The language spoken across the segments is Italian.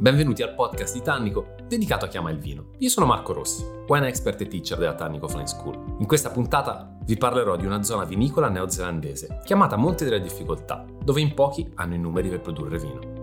Benvenuti al podcast di Tannico dedicato a chi ama il vino. Io sono Marco Rossi, wine expert e teacher della Tannico Flame School. In questa puntata vi parlerò di una zona vinicola neozelandese chiamata Monte delle Difficoltà, dove in pochi hanno i numeri per produrre vino.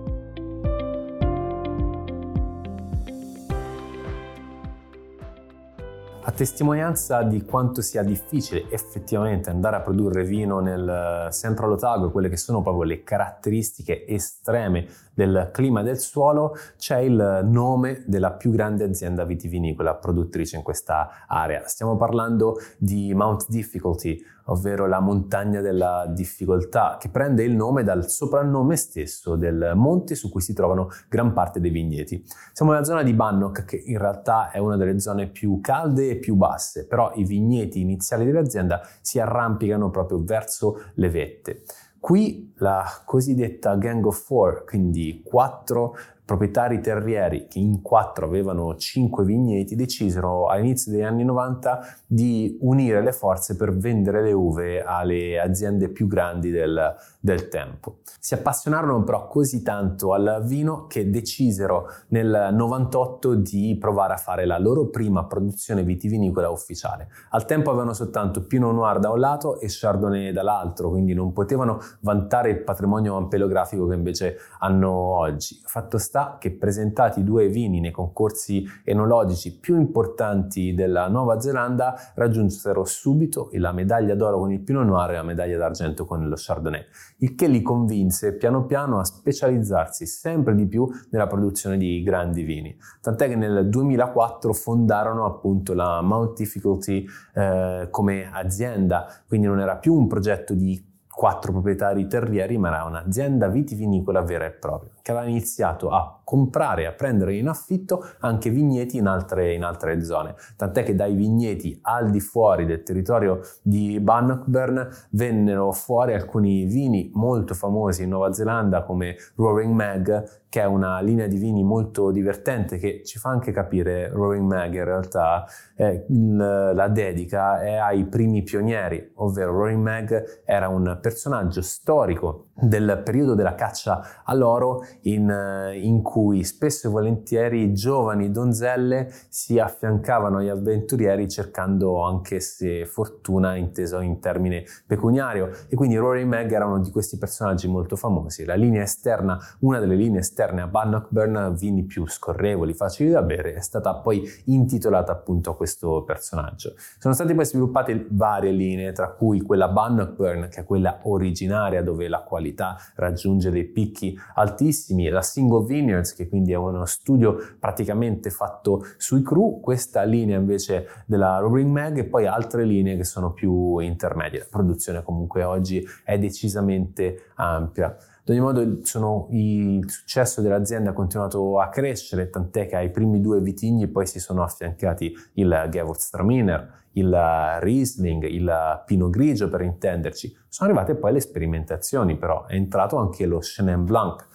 A testimonianza di quanto sia difficile effettivamente andare a produrre vino nel Central Otago, quelle che sono proprio le caratteristiche estreme del clima del suolo, c'è il nome della più grande azienda vitivinicola produttrice in questa area. Stiamo parlando di Mount Difficulty, ovvero la montagna della difficoltà, che prende il nome dal soprannome stesso del monte su cui si trovano gran parte dei vigneti. Siamo nella zona di Bannock, che in realtà è una delle zone più calde e più basse, però i vigneti iniziali dell'azienda si arrampicano proprio verso le vette. Qui la cosiddetta Gang of Four, quindi quattro proprietari terrieri che in quattro avevano cinque vigneti decisero all'inizio degli anni 90 di unire le forze per vendere le uve alle aziende più grandi del, del tempo. Si appassionarono però così tanto al vino che decisero nel 98 di provare a fare la loro prima produzione vitivinicola ufficiale. Al tempo avevano soltanto Pinot Noir da un lato e Chardonnay dall'altro, quindi non potevano vantare il patrimonio ampelografico che invece hanno oggi. Fatto sta sta che presentati due vini nei concorsi enologici più importanti della Nuova Zelanda raggiunsero subito la medaglia d'oro con il Pinot Noir e la medaglia d'argento con lo Chardonnay, il che li convinse piano piano a specializzarsi sempre di più nella produzione di grandi vini. Tant'è che nel 2004 fondarono appunto la Mount Difficulty eh, come azienda, quindi non era più un progetto di quattro proprietari terrieri, ma era un'azienda vitivinicola vera e propria, che aveva iniziato a comprare e a prendere in affitto anche vigneti in altre, in altre zone. Tant'è che dai vigneti al di fuori del territorio di Bannockburn vennero fuori alcuni vini molto famosi in Nuova Zelanda come Roaring Mag, che è una linea di vini molto divertente che ci fa anche capire Roaring Mag in realtà eh, la dedica è ai primi pionieri, ovvero Roaring Mag era un personaggio storico del periodo della caccia all'oro in, in cui cui spesso e volentieri giovani donzelle si affiancavano agli avventurieri cercando anche se fortuna inteso in termine pecuniario e quindi Rory e Meg erano di questi personaggi molto famosi. La linea esterna, una delle linee esterne a Bannockburn, vini più scorrevoli, facili da bere, è stata poi intitolata appunto a questo personaggio. Sono state poi sviluppate varie linee, tra cui quella Bannockburn, che è quella originaria dove la qualità raggiunge dei picchi altissimi, la Single Vineyard Records, che quindi è uno studio praticamente fatto sui crew, questa linea invece della Roaring Mag e poi altre linee che sono più intermedie. La produzione comunque oggi è decisamente ampia. Ad ogni modo sono, il successo dell'azienda ha continuato a crescere, tant'è che ai primi due vitigni poi si sono affiancati il Gewürztraminer, il Riesling, il Pinot Grigio per intenderci. Sono arrivate poi le sperimentazioni però, è entrato anche lo Chenin Blanc,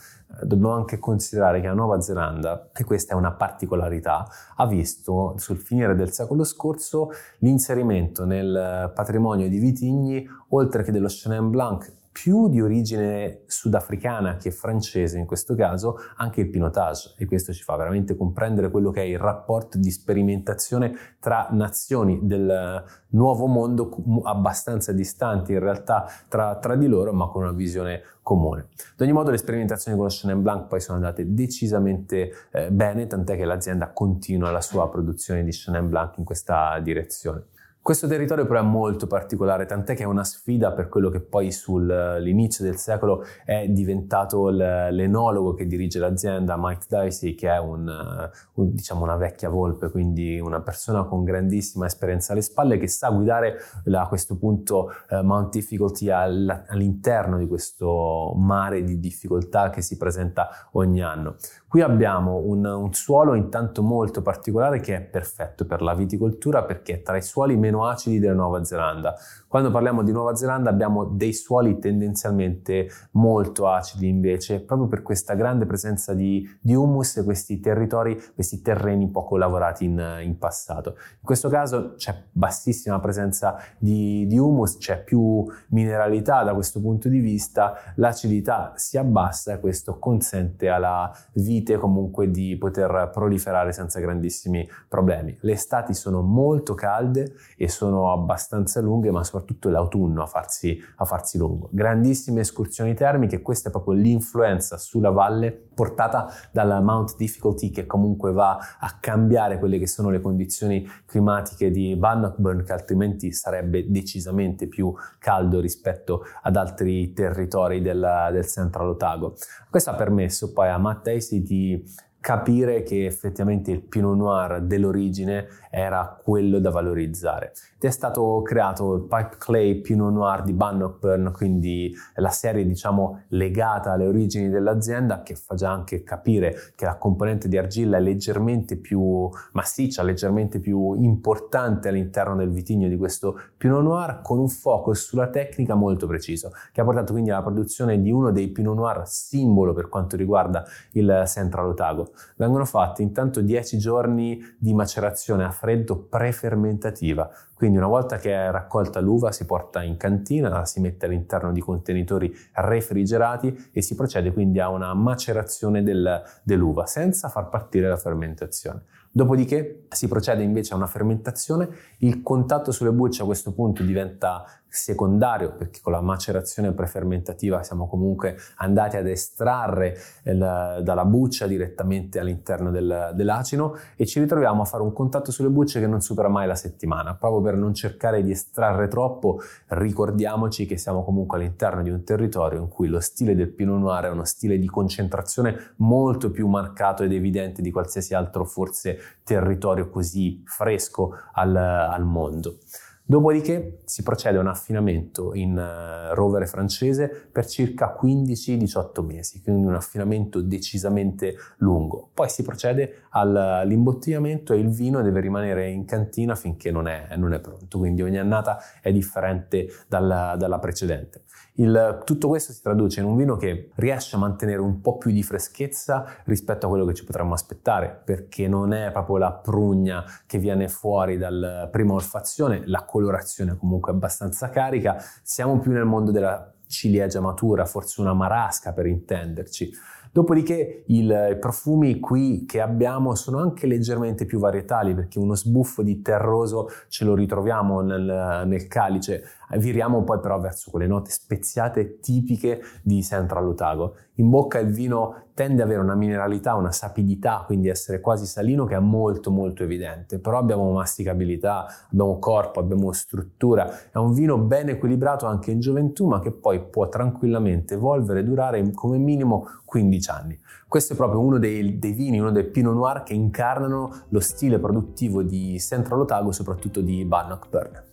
dobbiamo anche considerare che la Nuova Zelanda, e questa è una particolarità, ha visto sul finire del secolo scorso l'inserimento nel patrimonio di vitigni, oltre che dello Chenin Blanc, più di origine sudafricana che francese in questo caso, anche il pinotage e questo ci fa veramente comprendere quello che è il rapporto di sperimentazione tra nazioni del nuovo mondo abbastanza distanti in realtà tra, tra di loro ma con una visione comune. Ad ogni modo le sperimentazioni con lo Chenin Blanc poi sono andate decisamente eh, bene, tant'è che l'azienda continua la sua produzione di Chenin Blanc in questa direzione. Questo territorio però è molto particolare, tant'è che è una sfida per quello che poi sull'inizio del secolo è diventato l'enologo che dirige l'azienda, Mike Dicey, che è un, un, diciamo una vecchia volpe, quindi una persona con grandissima esperienza alle spalle che sa guidare a questo punto uh, Mount Difficulty all'interno di questo mare di difficoltà che si presenta ogni anno. Qui abbiamo un, un suolo intanto molto particolare che è perfetto per la viticoltura perché tra i suoli meno acidi della Nuova Zelanda. Quando parliamo di Nuova Zelanda abbiamo dei suoli tendenzialmente molto acidi invece, proprio per questa grande presenza di, di humus e questi territori, questi terreni poco lavorati in, in, passato. In questo caso c'è bassissima presenza di, di humus, c'è più mineralità da questo punto di vista, l'acidità si abbassa e questo consente alla vite comunque di poter proliferare senza grandissimi problemi. Le estati sono molto calde e sono abbastanza lunghe, ma soprattutto l'autunno a farsi, a farsi lungo. Grandissime escursioni termiche, questa è proprio l'influenza sulla valle portata dalla Mount Difficulty che comunque va a cambiare quelle che sono le condizioni climatiche di Bannockburn che altrimenti sarebbe decisamente più caldo rispetto ad altri territori del, del Central Otago. Questo ha permesso poi a Matt Hasty di capire che effettivamente il Pinot Noir dell'origine era quello da valorizzare. Ed è stato creato il Pipe Clay Pinot Noir di Bannockburn, quindi la serie diciamo legata alle origini dell'azienda che fa già anche capire che la componente di argilla è leggermente più massiccia, leggermente più importante all'interno del vitigno di questo Pinot Noir con un focus sulla tecnica molto preciso, che ha portato quindi alla produzione di uno dei Pinot Noir simbolo per quanto riguarda il Central Otago vengono fatti intanto 10 giorni di macerazione a freddo prefermentativa. Quindi una volta che è raccolta l'uva si porta in cantina, si mette all'interno di contenitori refrigerati e si procede quindi a una macerazione del, dell'uva senza far partire la fermentazione. Dopodiché si procede invece a una fermentazione, il contatto sulle bucce a questo punto diventa secondario perché con la macerazione prefermentativa siamo comunque andati ad estrarre il, dalla buccia direttamente all'interno del, dell'acino e ci ritroviamo a fare un contatto sulle bucce che non supera mai la settimana proprio per non cercare di estrarre troppo ricordiamoci che siamo comunque all'interno di un territorio in cui lo stile del Pinot Noir è uno stile di concentrazione molto più marcato ed evidente di qualsiasi altro forse territorio così fresco al, al mondo. Dopodiché si procede a un affinamento in uh, rovere francese per circa 15-18 mesi, quindi un affinamento decisamente lungo. Poi si procede all'imbottigliamento e il vino deve rimanere in cantina finché non è, non è pronto, quindi ogni annata è differente dalla, dalla precedente. Il, tutto questo si traduce in un vino che riesce a mantenere un po' più di freschezza rispetto a quello che ci potremmo aspettare, perché non è proprio la prugna che viene fuori dalla prima olfazione, la colorazione comunque abbastanza carica, siamo più nel mondo della ciliegia matura, forse una marasca per intenderci. Dopodiché i profumi qui che abbiamo sono anche leggermente più varietali perché uno sbuffo di terroso ce lo ritroviamo nel, nel calice, viriamo poi però verso quelle note speziate tipiche di Central Otago. In bocca il vino tende ad avere una mineralità, una sapidità, quindi essere quasi salino che è molto molto evidente, però abbiamo masticabilità, abbiamo corpo, abbiamo struttura, è un vino ben equilibrato anche in gioventù ma che poi può tranquillamente evolvere e durare come minimo 15 anni. Questo è proprio uno dei, dei vini, uno dei Pinot Noir che incarnano lo stile produttivo di Central Otago, soprattutto di Bannockburn.